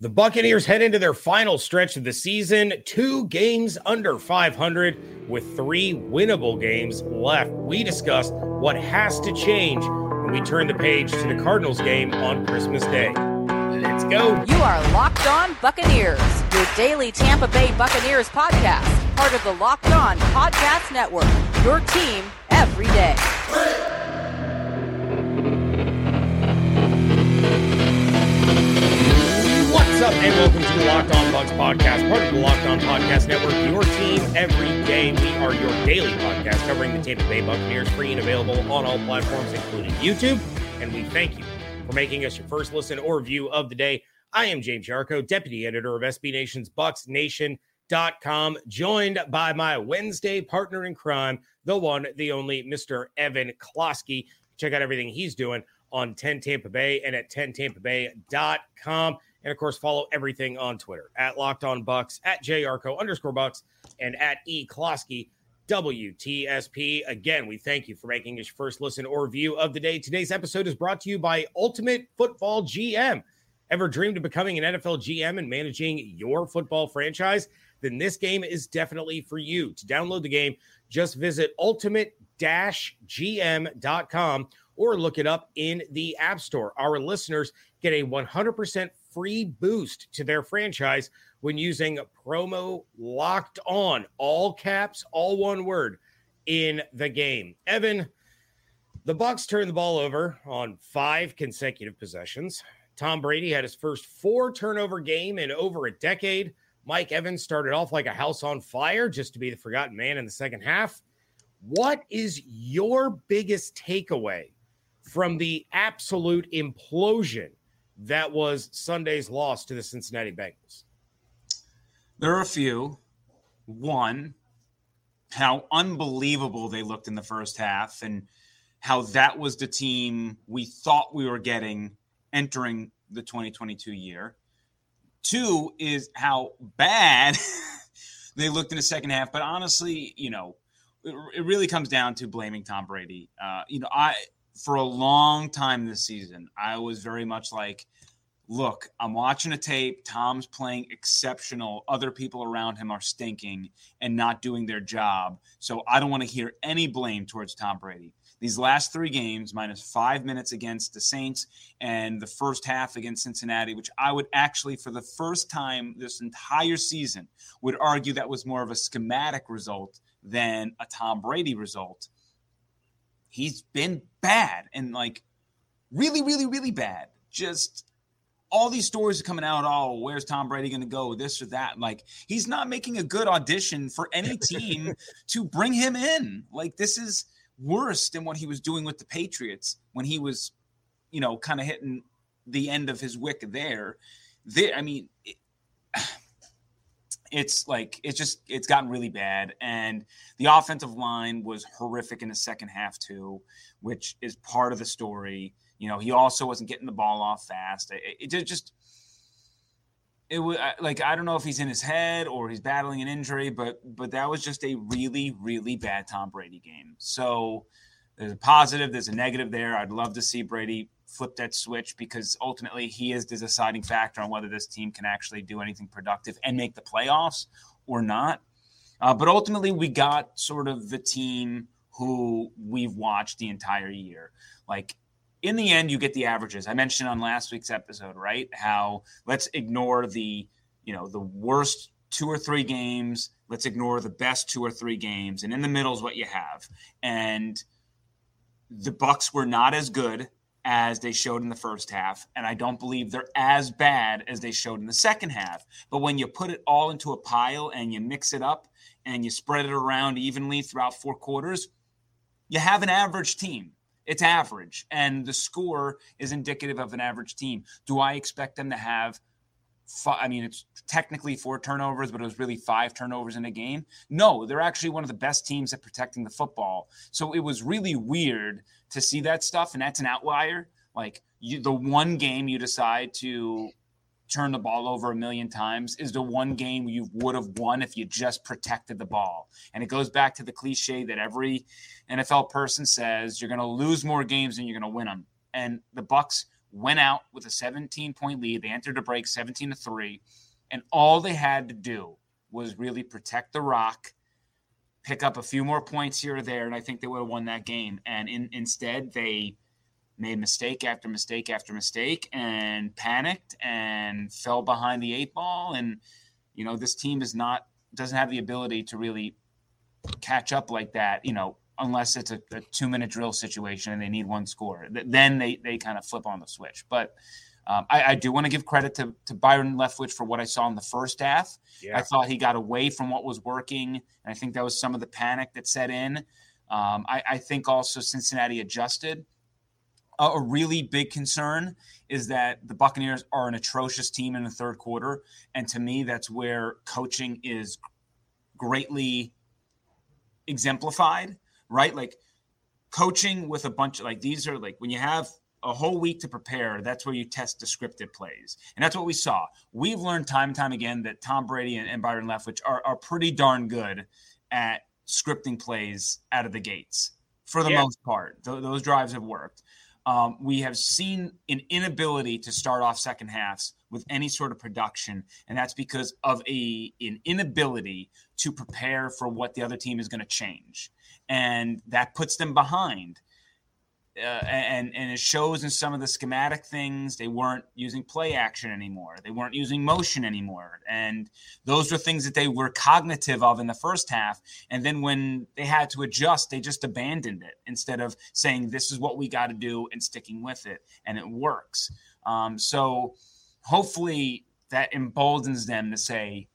The Buccaneers head into their final stretch of the season, two games under 500 with three winnable games left. We discuss what has to change when we turn the page to the Cardinals game on Christmas Day. Let's go. You are Locked On Buccaneers, your daily Tampa Bay Buccaneers podcast, part of the Locked On Podcast Network, your team every day. Up, and welcome to the Locked On Bucs podcast, part of the Locked On Podcast Network, your team every day. We are your daily podcast covering the Tampa Bay Buccaneers, free and available on all platforms, including YouTube. And we thank you for making us your first listen or view of the day. I am James Yarcho, deputy editor of SB Nation's Bucs Nation.com, joined by my Wednesday partner in crime, the one, the only Mr. Evan Klosky. Check out everything he's doing on 10 Tampa Bay and at 10tampabay.com. And of course, follow everything on Twitter at Locked On Bucs, at JYarcho underscore Bucs, and at E Klosky WTSP. Again, we thank you for making your first listen or view of the day. Today's episode is brought to you by Ultimate Football GM. Ever dreamed of becoming an NFL GM and managing your football franchise? Then this game is definitely for you. To download the game, just visit ultimate-gm.com or look it up in the App Store. Our listeners get a 100% free boost to their franchise when using promo locked on, all caps, all one word in the game. Evan, the Bucs turned the ball over on five consecutive possessions. Tom Brady had his first four turnover game in over a decade. Mike Evans started off like a house on fire just to be the forgotten man in the second half. What is your biggest takeaway from the absolute implosion that was Sunday's loss to the Cincinnati Bengals? There are a few. One, how unbelievable they looked in the first half and how that was the team we thought we were getting entering the 2022 year. Two is how bad they looked in the second half. But honestly, you know, it, it really comes down to blaming Tom Brady. Uh, you know, I for a long time this season, I was very much like, look, I'm watching a tape. Tom's playing exceptional. Other people around him are stinking and not doing their job. So I don't want to hear any blame towards Tom Brady. These last three games, minus five minutes against the Saints and the first half against Cincinnati, which I would actually, for the first time this entire season, would argue that was more of a schematic result than a Tom Brady result. He's been bad and like really, really, really bad. Just all these stories are coming out. Oh, where's Tom Brady going to go? This or that. Like he's not making a good audition for any team to bring him in. Like this is worse than what he was doing with the Patriots when he was, you know, kind of hitting the end of his wick there. There, I mean, it, it's like it's just it's gotten really bad, and the offensive line was horrific in the second half too, which is part of the story. You know, he also wasn't getting the ball off fast. It, it just it was like I don't know if he's in his head or he's battling an injury, but but that was just a really really bad Tom Brady game. So there's a positive, there's a negative there. I'd love to see Brady flip that switch because ultimately he is the deciding factor on whether this team can actually do anything productive and make the playoffs or not. Uh, but ultimately, we got sort of the team who we've watched the entire year. Like in the end, you get the averages. I mentioned on last week's episode, right? How let's ignore the, you know, the worst two or three games. Let's ignore the best two or three games, and in the middle is what you have. And the Bucs were not as good as they showed in the first half, and I don't believe they're as bad as they showed in the second half. But when you put it all into a pile and you mix it up and you spread it around evenly throughout four quarters, you have an average team. It's average, and the score is indicative of an average team. Do I expect them to have? I mean, it's technically four turnovers, but it was really five turnovers in a game. No, they're actually one of the best teams at protecting the football. So it was really weird to see that stuff, and that's an outlier. Like you, the one game you decide to turn the ball over a million times is the one game you would have won if you just protected the ball. And it goes back to the cliche that every NFL person says you're going to lose more games than you're going to win them. And the Bucs went out with a 17 point lead. They entered a break 17 to 3. And all they had to do was really protect the rock, pick up a few more points here or there. And I think they would have won that game. And in, instead, they made mistake after mistake after mistake and panicked and fell behind the eight ball. And, you know, this team is not, doesn't have the ability to really catch up like that, you know, unless it's a, a two minute drill situation and they need one score. Then they, they kind of flip on the switch. But um, I, I, do want to give credit to, to Byron Leftwich for what I saw in the first half. Yeah. I thought he got away from what was working. And I think that was some of the panic that set in. Um, I, I, think also Cincinnati adjusted. A, a really big concern is that the Buccaneers are an atrocious team in the third quarter. And to me, that's where coaching is greatly exemplified right? Like coaching with a bunch of like these are like when you have a whole week to prepare, that's where you test descriptive plays. And that's what we saw. We've learned time and time again that Tom Brady and, and Byron Leftwich are, are pretty darn good at scripting plays out of the gates for the yeah. most part. Th- those drives have worked. Um, we have seen an inability to start off second halves with any sort of production, and that's because of a an inability to prepare for what the other team is going to change and that puts them behind. Uh, and and it shows in some of the schematic things they weren't using play action anymore. They weren't using motion anymore. And those were things that they were cognitive of in the first half. And then when they had to adjust they just abandoned it instead of saying this is what we got to do and sticking with it. And it works. Um, so hopefully that emboldens them to say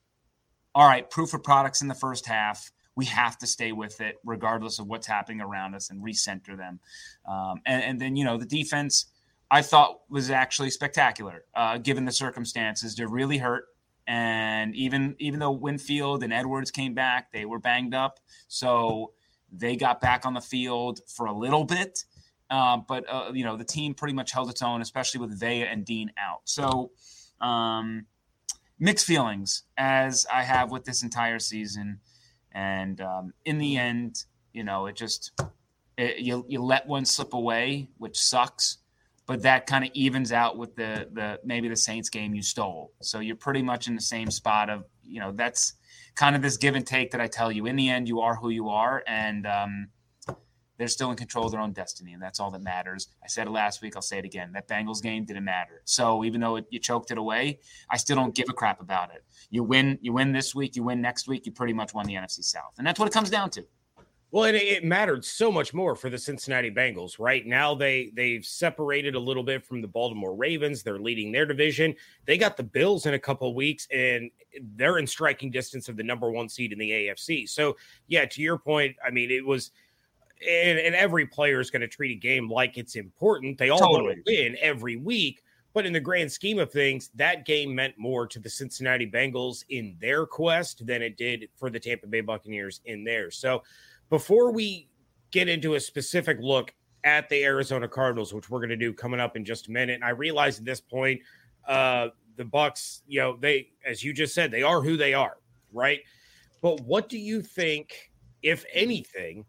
all right proof of products in the first half we have to stay with it regardless of what's happening around us and recenter them. Um, and, and, then, you know, the defense I thought was actually spectacular uh, given the circumstances. They're really hurt. And even even though Winfield and Edwards came back, they were banged up. So they got back on the field for a little bit. Uh, but, uh, you know, the team pretty much held its own, especially with Vea and Dean out. So, um, mixed feelings as I have with this entire season. And um, in the end, you know, it just it, you you let one slip away, which sucks. But that kind of evens out with the the maybe the Saints game you stole. So you're pretty much in the same spot of you know that's kind of this give and take that I tell you. In the end, you are who you are, and um, they're still in control of their own destiny, and that's all that matters. I said it last week. I'll say it again. That Bengals game didn't matter. So even though it, you choked it away, I still don't give a crap about it. You win, you win this week, you win next week, you pretty much won the NFC South, and that's what it comes down to. Well, and it mattered so much more for the Cincinnati Bengals. Right now, they they've separated a little bit from the Baltimore Ravens. They're leading their division. They got the Bills in a couple weeks, and they're in striking distance of the number one seed in the AFC. So, yeah, to your point, I mean, it was and, and every player is going to treat a game like it's important. They all totally. want to win every week. But in the grand scheme of things, that game meant more to the Cincinnati Bengals in their quest than it did for the Tampa Bay Buccaneers in theirs. So before we get into a specific look at the Arizona Cardinals, which we're going to do coming up in just a minute, and I realize at this point, uh, the Bucs, you know, they, as you just said, they are who they are, right? But what do you think, if anything,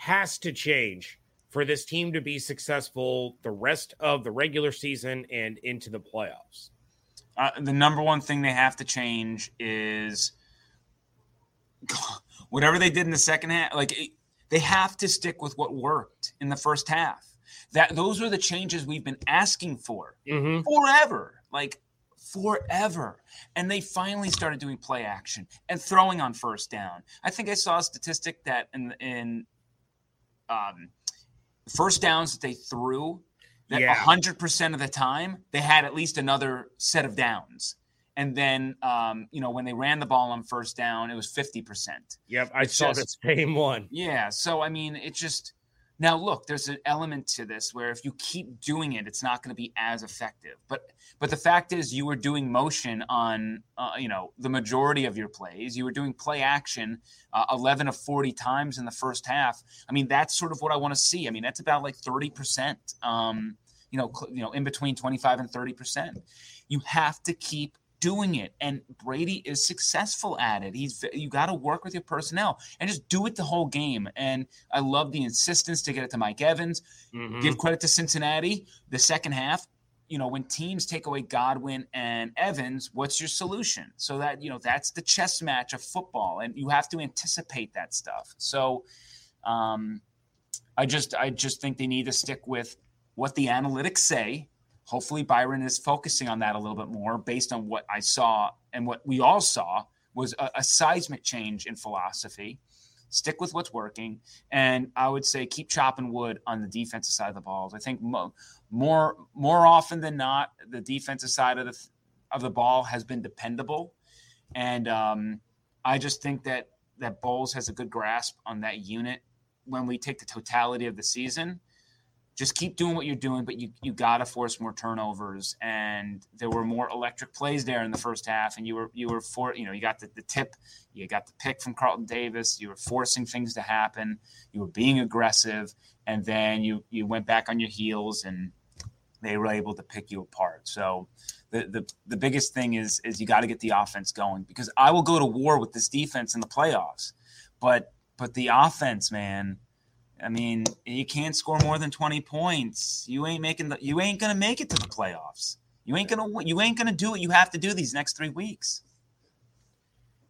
has to change for this team to be successful the rest of the regular season and into the playoffs? Uh, the number one thing they have to change is whatever they did in the second half. Like they have to stick with what worked in the first half. That those are the changes we've been asking for mm-hmm. forever. Like forever. And they finally started doing play action and throwing on first down. I think I saw a statistic that in in um, first downs that they threw, that yeah. 100% of the time, they had at least another set of downs. And then, um, you know, when they ran the ball on first down, it was 50%. Yep, I it's saw just, the same one. Yeah. So, I mean, it just, now, look, there's an element to this where if you keep doing it, it's not going to be as effective. But but the fact is, you were doing motion on uh, you know the majority of your plays. You were doing play action uh, 11 of 40 times in the first half. I mean, that's sort of what I want to see. I mean, that's about like 30 percent. Um, you know, cl- you know, in between 25 and 30 percent. You have to keep doing it and Brady is successful at it. He's you got to work with your personnel and just do it the whole game. And I love the insistence to get it to Mike Evans. Mm-hmm. Give credit to Cincinnati. The second half, you know, when teams take away Godwin and Evans, what's your solution? So that, you know, that's the chess match of football. And you have to anticipate that stuff. So um, I just I just think they need to stick with what the analytics say. Hopefully Byron is focusing on that a little bit more based on what I saw and what we all saw was a, a seismic change in philosophy. Stick with what's working, and I would say keep chopping wood on the defensive side of the balls. I think mo- more more often than not, the defensive side of the of the ball has been dependable, and um, I just think that that Bowles has a good grasp on that unit when we take the totality of the season just keep doing what you're doing, but you you got to force more turnovers. And there were more electric plays there in the first half, and you were you were for you know you got the, the tip, you got the pick from Carlton Davis, you were forcing things to happen, you were being aggressive, and then you you went back on your heels, and they were able to pick you apart. So. The, the, the biggest thing is is you got to get the offense going because I will go to war with this defense in the playoffs, but but the offense, man, I mean, you can't score more than 20 points. You ain't making the you ain't gonna make it to the playoffs. You ain't gonna you ain't gonna do what you have to do these next three weeks.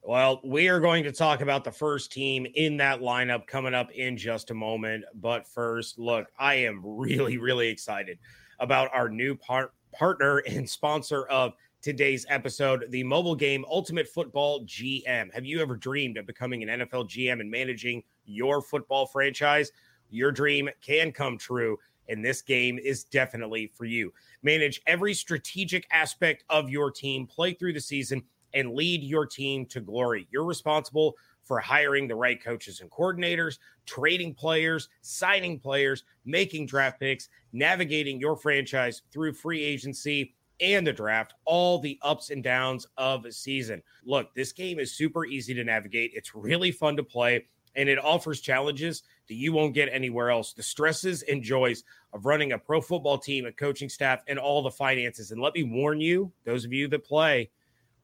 Well, we are going to talk about the first team in that lineup coming up in just a moment. But first, look, I am really, really excited about our new par- partner and sponsor of today's episode, the mobile game Ultimate Football GM. Have you ever dreamed of becoming an NFL GM and managing your football franchise? Your dream can come true, and this game is definitely for you. Manage every strategic aspect of your team, play through the season, and lead your team to glory. You're responsible for hiring the right coaches and coordinators, trading players, signing players, making draft picks, navigating your franchise through free agency and the draft, all the ups and downs of a season. Look, this game is super easy to navigate. It's really fun to play, and it offers challenges that you won't get anywhere else. The stresses and joys of running a pro football team, a coaching staff, and all the finances. And let me warn you, those of you that play,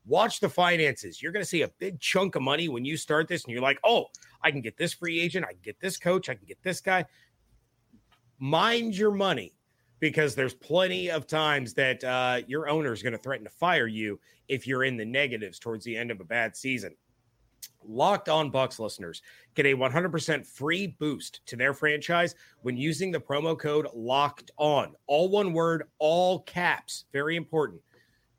watch the finances. You're going to see a big chunk of money when you start this, and you're like, oh, I can get this free agent, I can get this coach, I can get this guy. Mind your money because there's plenty of times that uh, your owner is going to threaten to fire you if you're in the negatives towards the end of a bad season. Locked on Bucs listeners get a 100% free boost to their franchise when using the promo code locked on. All one word, all caps. Very important.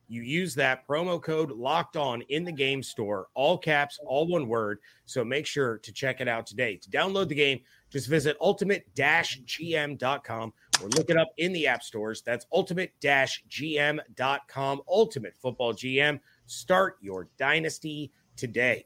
You use that promo code locked on in the game store, all caps, all one word. So make sure to check it out today. To download the game, just visit ultimate gm.com or look it up in the app stores. That's ultimate gm.com. Ultimate Football GM. Start your dynasty today.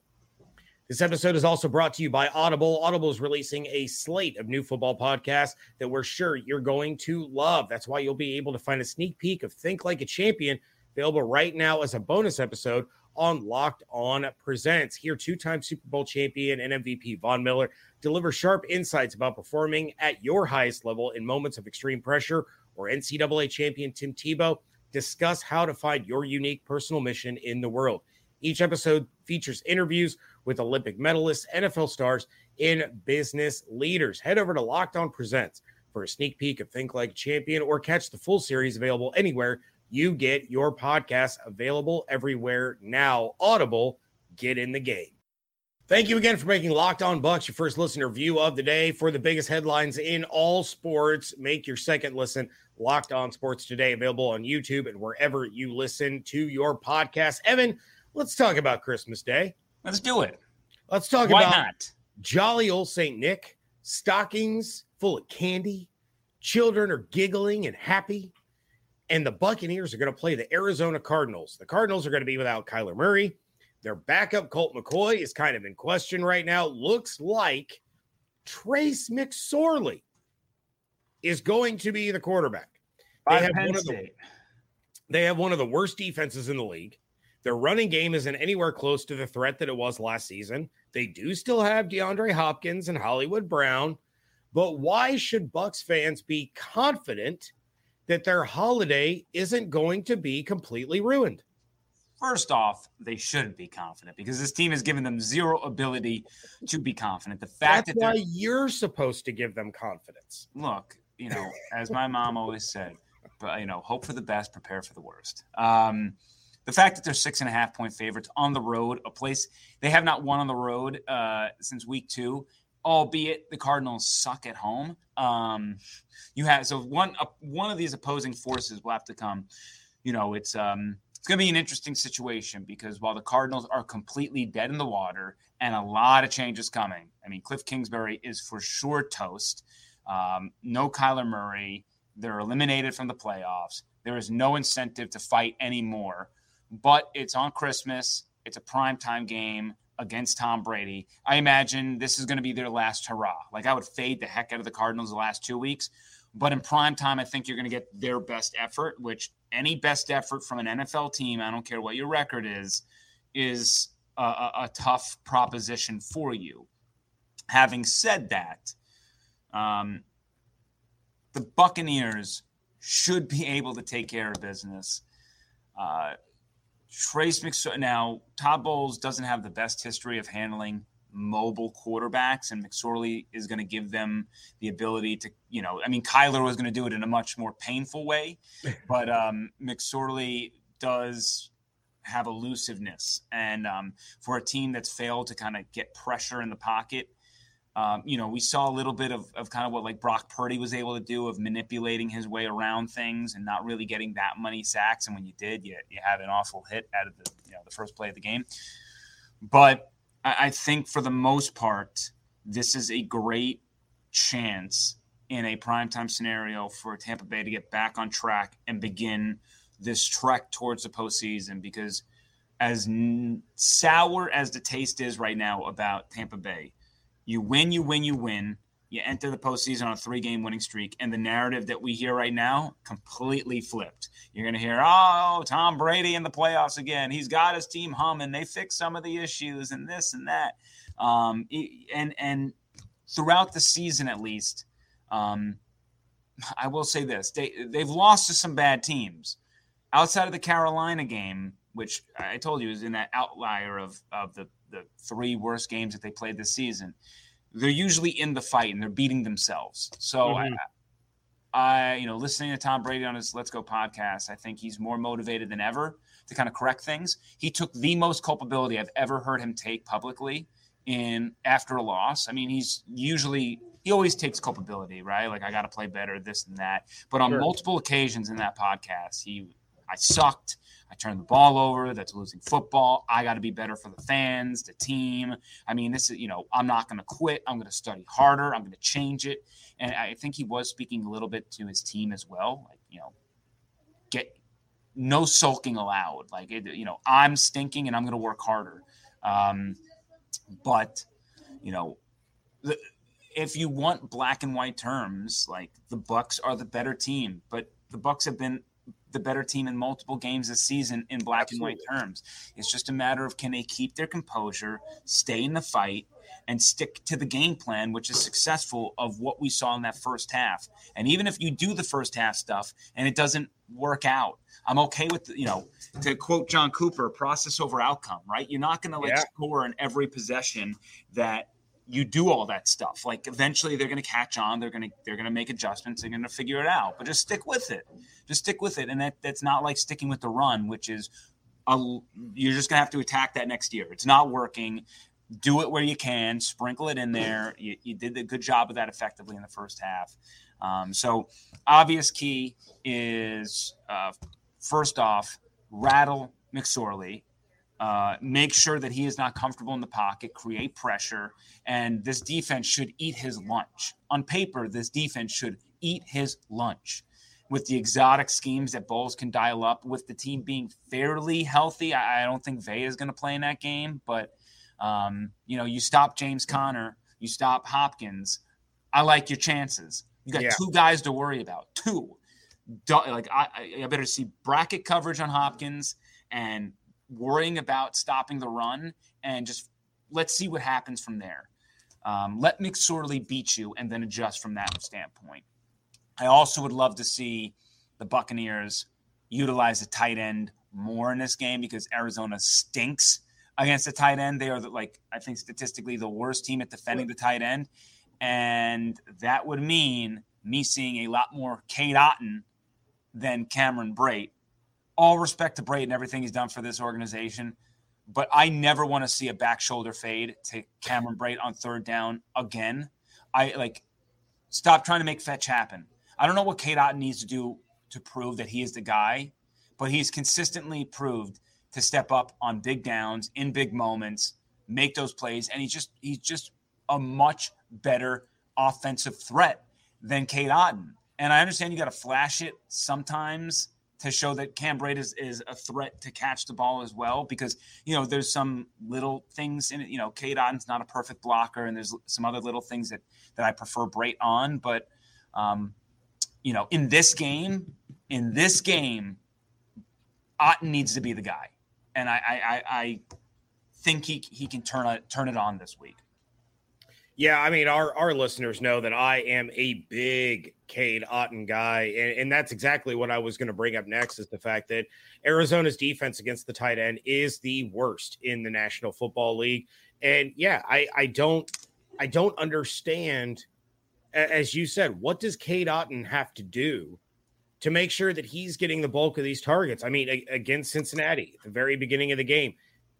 This episode is also brought to you by Audible. Audible is releasing a slate of new football podcasts that we're sure you're going to love. That's why you'll be able to find a sneak peek of Think Like a Champion available right now as a bonus episode on Locked On Presents. Here, two time Super Bowl champion and MVP Von Miller deliver sharp insights about performing at your highest level in moments of extreme pressure, or NCAA champion Tim Tebow discuss how to find your unique personal mission in the world. Each episode features interviews with Olympic medalists, NFL stars, and business leaders. Head over to Locked On Presents for a sneak peek of Think Like a Champion or catch the full series available anywhere you get your podcast available everywhere now. Audible, get in the game. Thank you again for making Locked On Bucs your first listener view of the day. For the biggest headlines in all sports, make your second listen Locked On Sports today, available on YouTube and wherever you listen to your podcast. Evan, let's talk about Christmas Day. Let's do it. Let's talk Why about not? jolly old St. Nick, stockings full of candy. Children are giggling and happy. And the Buccaneers are going to play the Arizona Cardinals. The Cardinals are going to be without Kyler Murray. Their backup, Colt McCoy, is kind of in question right now. Looks like Trace McSorley is going to be the quarterback. They have, one of the, they have one of the worst defenses in the league. Their running game isn't anywhere close to the threat that it was last season. They do still have DeAndre Hopkins and Hollywood Brown, but why should Bucs fans be confident that their holiday isn't going to be completely ruined? First off, they shouldn't be confident because this team has given them zero ability to be confident. The fact That's that why you're supposed to give them confidence. look, you know, as my mom always said, but you know, hope for the best, prepare for the worst. Um, the fact that they're six and a half point favorites on the road, a place they have not won on the road uh, since week two, albeit the Cardinals suck at home. Um, you have so one uh, one of these opposing forces will have to come. You know, it's um, it's going to be an interesting situation because while the Cardinals are completely dead in the water and a lot of changes coming, I mean, Cliff Kingsbury is for sure toast. Um, no Kyler Murray. They're eliminated from the playoffs. There is no incentive to fight anymore. But it's on Christmas. It's a prime time game against Tom Brady. I imagine this is going to be their last hurrah. Like I would fade the heck out of the Cardinals the last two weeks. But in prime time, I think you're going to get their best effort, which any best effort from an NFL team, I don't care what your record is, is a, a, a tough proposition for you. Having said that, um, the Buccaneers should be able to take care of business. Uh, Trace McSorley. Now, Todd Bowles doesn't have the best history of handling mobile quarterbacks, and McSorley is going to give them the ability to, you know, I mean, Kyler was going to do it in a much more painful way, but um, McSorley does have elusiveness. And um, for a team that's failed to kind of get pressure in the pocket, um, you know, we saw a little bit of, of kind of what like Brock Purdy was able to do of manipulating his way around things and not really getting that many sacks. And when you did, you, you had an awful hit out of the, you know, the first play of the game. But I, I think for the most part, this is a great chance in a primetime scenario for Tampa Bay to get back on track and begin this trek towards the postseason because as n- sour as the taste is right now about Tampa Bay, you win, you win, you win. You enter the postseason on a three game winning streak. And the narrative that we hear right now completely flipped. You're going to hear, oh, Tom Brady in the playoffs again. He's got his team humming. They fixed some of the issues and this and that. Um, and, and throughout the season, at least, um, I will say this they, they've lost to some bad teams. Outside of the Carolina game, which I told you is in that outlier of, of the the three worst games that they played this season, they're usually in the fight and they're beating themselves. So mm-hmm. I, I, you know, listening to Tom Brady on his Let's Go podcast, I think he's more motivated than ever to kind of correct things. He took the most culpability I've ever heard him take publicly in after a loss. I mean, he's usually he always takes culpability, right? Like I got to play better, this and that. But on sure. multiple occasions in that podcast, he I sucked. I turn the ball over. That's losing football. I got to be better for the fans, the team. I mean, this is, you know, I'm not going to quit. I'm going to study harder. I'm going to change it. And I think he was speaking a little bit to his team as well. Like, you know, get no sulking allowed. Like, it, you know, I'm stinking and I'm going to work harder. Um, but, you know, the, if you want black and white terms, like the Bucs are the better team, but the Bucs have been the better team in multiple games this season in black Absolutely. and white terms. It's just a matter of can they keep their composure, stay in the fight, and stick to the game plan, which is successful of what we saw in that first half. And even if you do the first half stuff and it doesn't work out, I'm okay with you know to quote John Cooper, process over outcome. Right? You're not going to like yeah. score in every possession that you do all that stuff. Like eventually they're going to catch on. They're going to they're going to make adjustments. They're going to figure it out. But just stick with it. Just stick with it. And that that's not like sticking with the run, which is a, you're just going to have to attack that next year. It's not working. Do it where you can. Sprinkle it in there. You, you did a good job of that effectively in the first half. Um, so obvious key is uh, first off rattle McSorley uh, make sure that he is not comfortable in the pocket, create pressure, and this defense should eat his lunch. On paper, this defense should eat his lunch. With the exotic schemes that Bowles can dial up, with the team being fairly healthy, I, I don't think Vea is going to play in that game. But um, you know, you stop James Conner, you stop Hopkins. I like your chances. You got yeah. two guys to worry about. Two. Like I, I better see bracket coverage on Hopkins and worrying about stopping the run and just let's see what happens from there. Um, let McSorley beat you and then adjust from that standpoint. I also would love to see the Buccaneers utilize a tight end more in this game because Arizona stinks against the tight end. They are the, like I think statistically the worst team at defending the tight end, and that would mean me seeing a lot more Cade Otton than Cameron Brate. All respect to Brate and everything he's done for this organization, but I never want to see a back shoulder fade to Cameron Brate on third down again. I like stop trying to make fetch happen. I don't know what Cade Otton needs to do to prove that he is the guy, but he's consistently proved to step up on big downs in big moments, make those plays, and he's just he's just a much better offensive threat than Cade Otton. And I understand you got to flash it sometimes to show that Cam Brate is, is a threat to catch the ball as well, because you know there's some little things in it. You know, Cade Otton's not a perfect blocker, and there's some other little things that that I prefer Brate on. But um, you know, in this game, in this game, Otton needs to be the guy, and I I, I think he he can turn it turn it on this week. Yeah, I mean, our our listeners know that I am a big Cade Otton guy, and, and that's exactly what I was going to bring up next. Is the fact that Arizona's defense against the tight end is the worst in the National Football League, and yeah, I I don't I don't understand, as you said, what does Cade Otton have to do to make sure that he's getting the bulk of these targets? I mean, against Cincinnati at the very beginning of the game,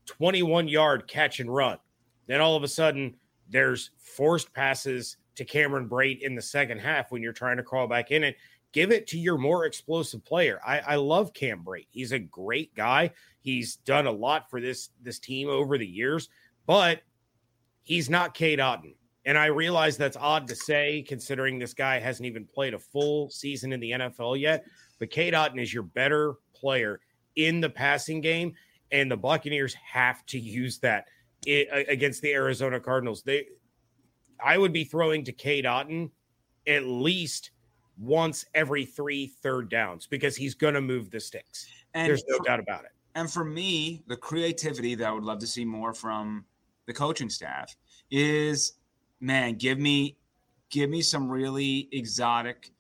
twenty one yard catch and run, then all of a sudden there's forced passes to Cameron Brate in the second half when you're trying to crawl back in it. Give it to your more explosive player. I, I love Cam Brate. He's a great guy. He's done a lot for this this team over the years, but he's not Cade Otton. And I realize that's odd to say considering this guy hasn't even played a full season in the NFL yet. But Cade Otton is your better player in the passing game, and the Buccaneers have to use that it, against the Arizona Cardinals. They, I would be throwing to Cade Otton at least once every three third downs because he's going to move the sticks. And There's no for, doubt about it. And for me, the creativity that I would love to see more from the coaching staff is, man, give me, give me some really exotic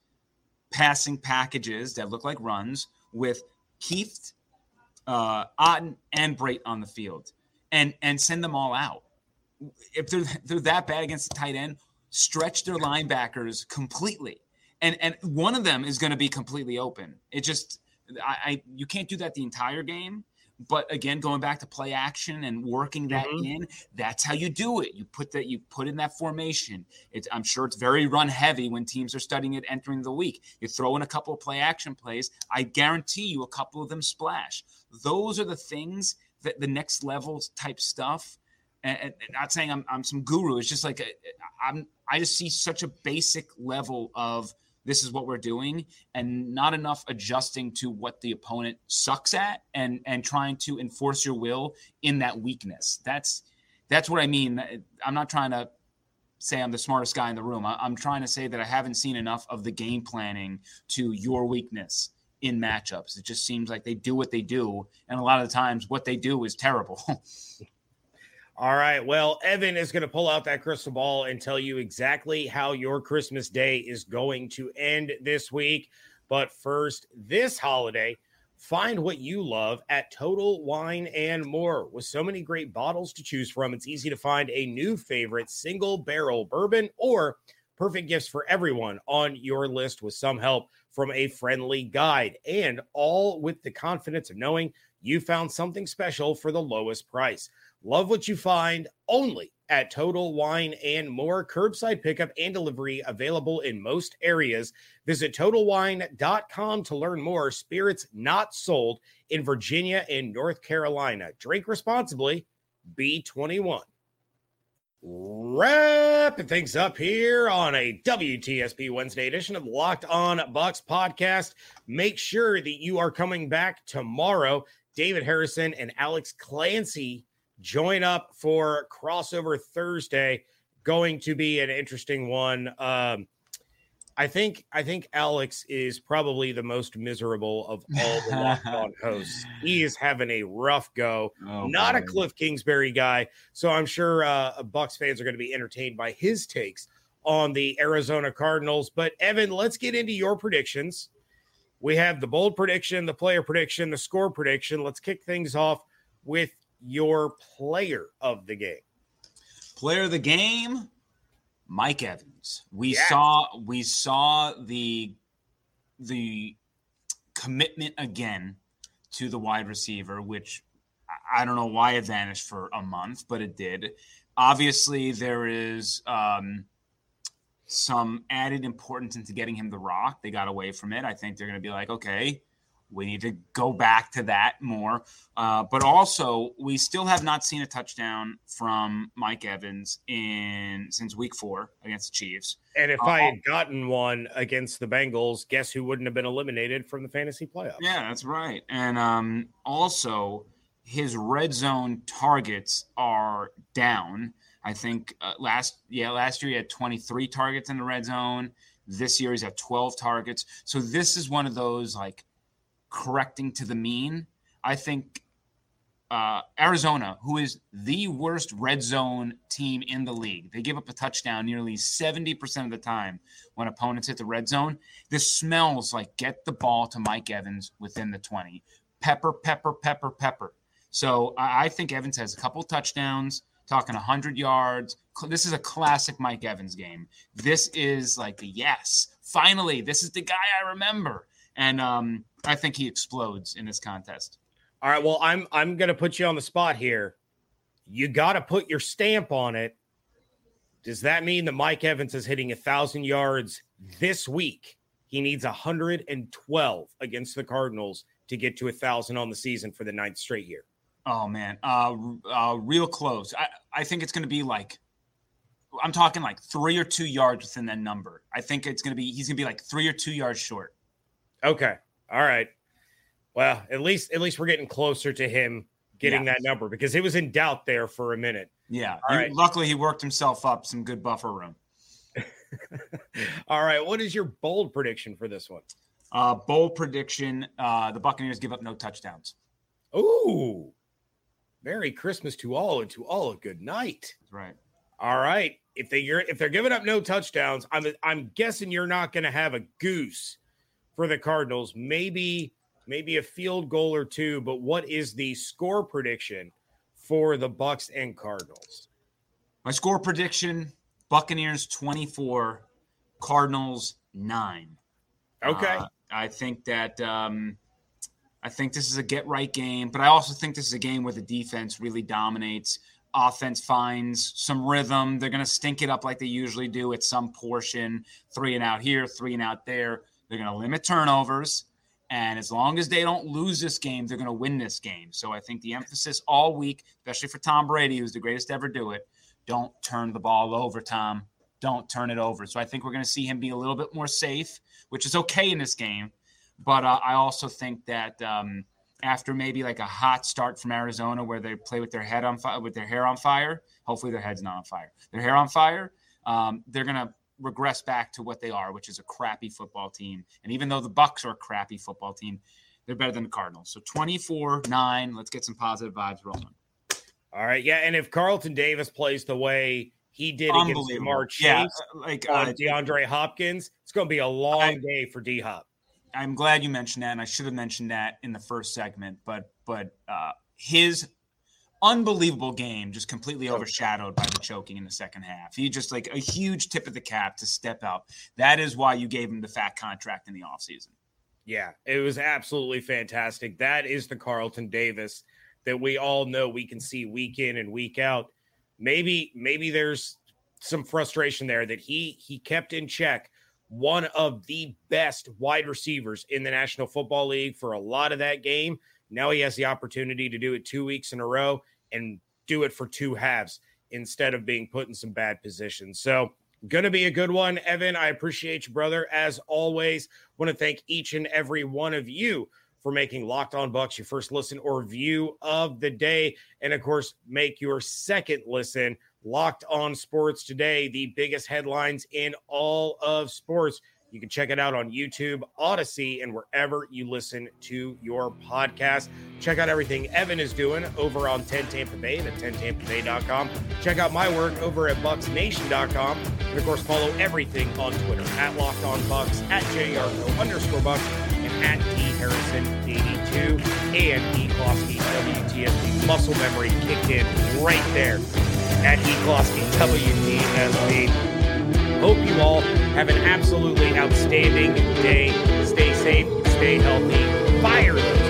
passing packages that look like runs with Keith, uh, Otton, and Brate on the field and and send them all out. If they're they're that bad against the tight end, stretch their linebackers completely, and and one of them is going to be completely open. It just I, I you can't do that the entire game. But again, going back to play action and working that mm-hmm. in, that's how you do it. You put that you put in that formation. It's, I'm sure it's very run heavy when teams are studying it entering the week. You throw in a couple of play action plays. I guarantee you a couple of them splash. Those are the things the, the next level type stuff. And, and, not saying I'm, I'm some guru. It's just like a, I'm. I just see such a basic level of this is what we're doing, and not enough adjusting to what the opponent sucks at, and and trying to enforce your will in that weakness. That's that's what I mean. Uh, I'm not trying to say I'm the smartest guy in the room. I, I'm trying to say that I haven't seen enough of the game planning to your weakness in matchups. It just seems like they do what they do, and a lot of the times what they do is terrible. All right. Well, Evan is going to pull out that crystal ball and tell you exactly how your Christmas day is going to end this week. But first, this holiday, find what you love at Total Wine and More. With so many great bottles to choose from, it's easy to find a new favorite single barrel bourbon or perfect gifts for everyone on your list with some help from a friendly guide, and all with the confidence of knowing you found something special for the lowest price. Love what you find only at Total Wine and More. Curbside pickup and delivery available in most areas. Visit totalwine.com to learn more. Spirits not sold in Virginia and North Carolina. Drink responsibly. B21 wrapping things up here on a WTSP Wednesday edition of Locked On Bucs podcast. Make sure that you are coming back tomorrow. David Harrison and Alex Clancy join up for crossover Thursday. Going to be an interesting one. Um, I think I think Alex is probably the most miserable of all the locked on hosts. He is having a rough go. Oh, Not a Cliff Kingsbury guy, so I'm sure uh, Bucs fans are going to be entertained by his takes on the Arizona Cardinals. But Evan, let's get into your predictions. We have the bold prediction, the player prediction, the score prediction. Let's kick things off with your player of the game. Player of the game. Mike Evans. We yeah. saw we saw the the commitment again to the wide receiver, which I don't know why it vanished for a month, but it did. Obviously, there is um, some added importance into getting him the rock. They got away from it. I think they're going to be like, okay, we need to go back to that more. Uh, but also, we still have not seen a touchdown from Mike Evans in since week four against the Chiefs. And if uh, I had gotten one against the Bengals, guess who wouldn't have been eliminated from the fantasy playoffs? Yeah, that's right. And um, also, his red zone targets are down. I think uh, last yeah last year he had 23 targets in the red zone. This year he's at 12 targets. So this is one of those like correcting to the mean. I think uh, Arizona, who is the worst red zone team in the league, they give up a touchdown nearly 70% of the time when opponents hit the red zone. This smells like get the ball to Mike Evans within the 20. Pepper, pepper, pepper, pepper. So I think Evans has a couple touchdowns, talking 100 yards. This is a classic Mike Evans game. This is like the yes, finally, this is the guy I remember and um, I think he explodes in this contest. All right, well, I'm I'm gonna put you on the spot here. You got to put your stamp on it. Does that mean that Mike Evans is hitting a thousand yards this week? He needs 112 against the Cardinals to get to a thousand on the season for the ninth straight year. Oh man, uh, uh real close. I I think it's going to be like I'm talking like three or two yards within that number. I think it's going to be he's going to be like three or two yards short. Okay. All right. Well, at least at least we're getting closer to him getting that number because it was in doubt there for a minute. Yeah. All right. Luckily, he worked himself up some good buffer room. All right. What is your bold prediction for this one? Uh, bold prediction: uh, the Buccaneers give up no touchdowns. Ooh, Merry Christmas to all, and to all a good night. That's right. All right. If they're if they're giving up no touchdowns, I'm I'm guessing you're not going to have a goose for the Cardinals. Maybe maybe a field goal or two, but what is the score prediction for the Bucs and Cardinals? My score prediction: Buccaneers 24, Cardinals 9. Okay. Uh, I think that um, I think this is a get right game, but I also think this is a game where the defense really dominates. Offense finds some rhythm. They're going to stink it up like they usually do at some portion. Three and out here, three and out there. They're going to limit turnovers. And as long as they don't lose this game, they're going to win this game. So I think the emphasis all week, especially for Tom Brady, who's the greatest to ever do it, don't turn the ball over, Tom. Don't turn it over. So I think we're going to see him be a little bit more safe, which is okay in this game. But uh, I also think that um, after maybe like a hot start from Arizona, where they play with their head on fire, with their hair on fire, hopefully their head's not on fire, their hair on fire, um, they're going to regress back to what they are, which is a crappy football team. And even though the Bucs are a crappy football team, they're better than the Cardinals. So 24-9, let's get some positive vibes rolling. All right, yeah, and if Carlton Davis plays the way he did against Ja'Marr Chase, yeah, like uh, DeAndre Hopkins, it's going to be a long I, day for D Hop. I'm glad you mentioned that, and I should have mentioned that in the first segment. But but uh, his unbelievable game just completely oh. overshadowed by the choking in the second half. He just like a huge tip of the cap to step up. That is why you gave him the fat contract in the offseason. Yeah, it was absolutely fantastic. That is the Carlton Davis that we all know we can see week in and week out. Maybe maybe there's some frustration there that he he kept in check one of the best wide receivers in the National Football League for a lot of that game. Now he has the opportunity to do it two weeks in a row and do it for two halves instead of being put in some bad positions. So, going to be a good one. Evan, I appreciate you, brother. As always, want to thank each and every one of you for making Locked On Bucs your first listen or view of the day. And of course, make your second listen Locked On Sports today, the biggest headlines in all of sports. You can check it out on YouTube, Audacy, and wherever you listen to your podcast. Check out everything Evan is doing over on 10 Tampa Bay at 10tampabay.com. Check out my work over at bucsnation.com. And of course, follow everything on Twitter at Locked On Bucs, at JYarcho underscore Bucs, and at D Harrison 82 and E Klosky WTSP. Muscle memory kicked in right there at E Klosky WTSP. Hope you all have an absolutely outstanding day. Stay safe, stay healthy, fire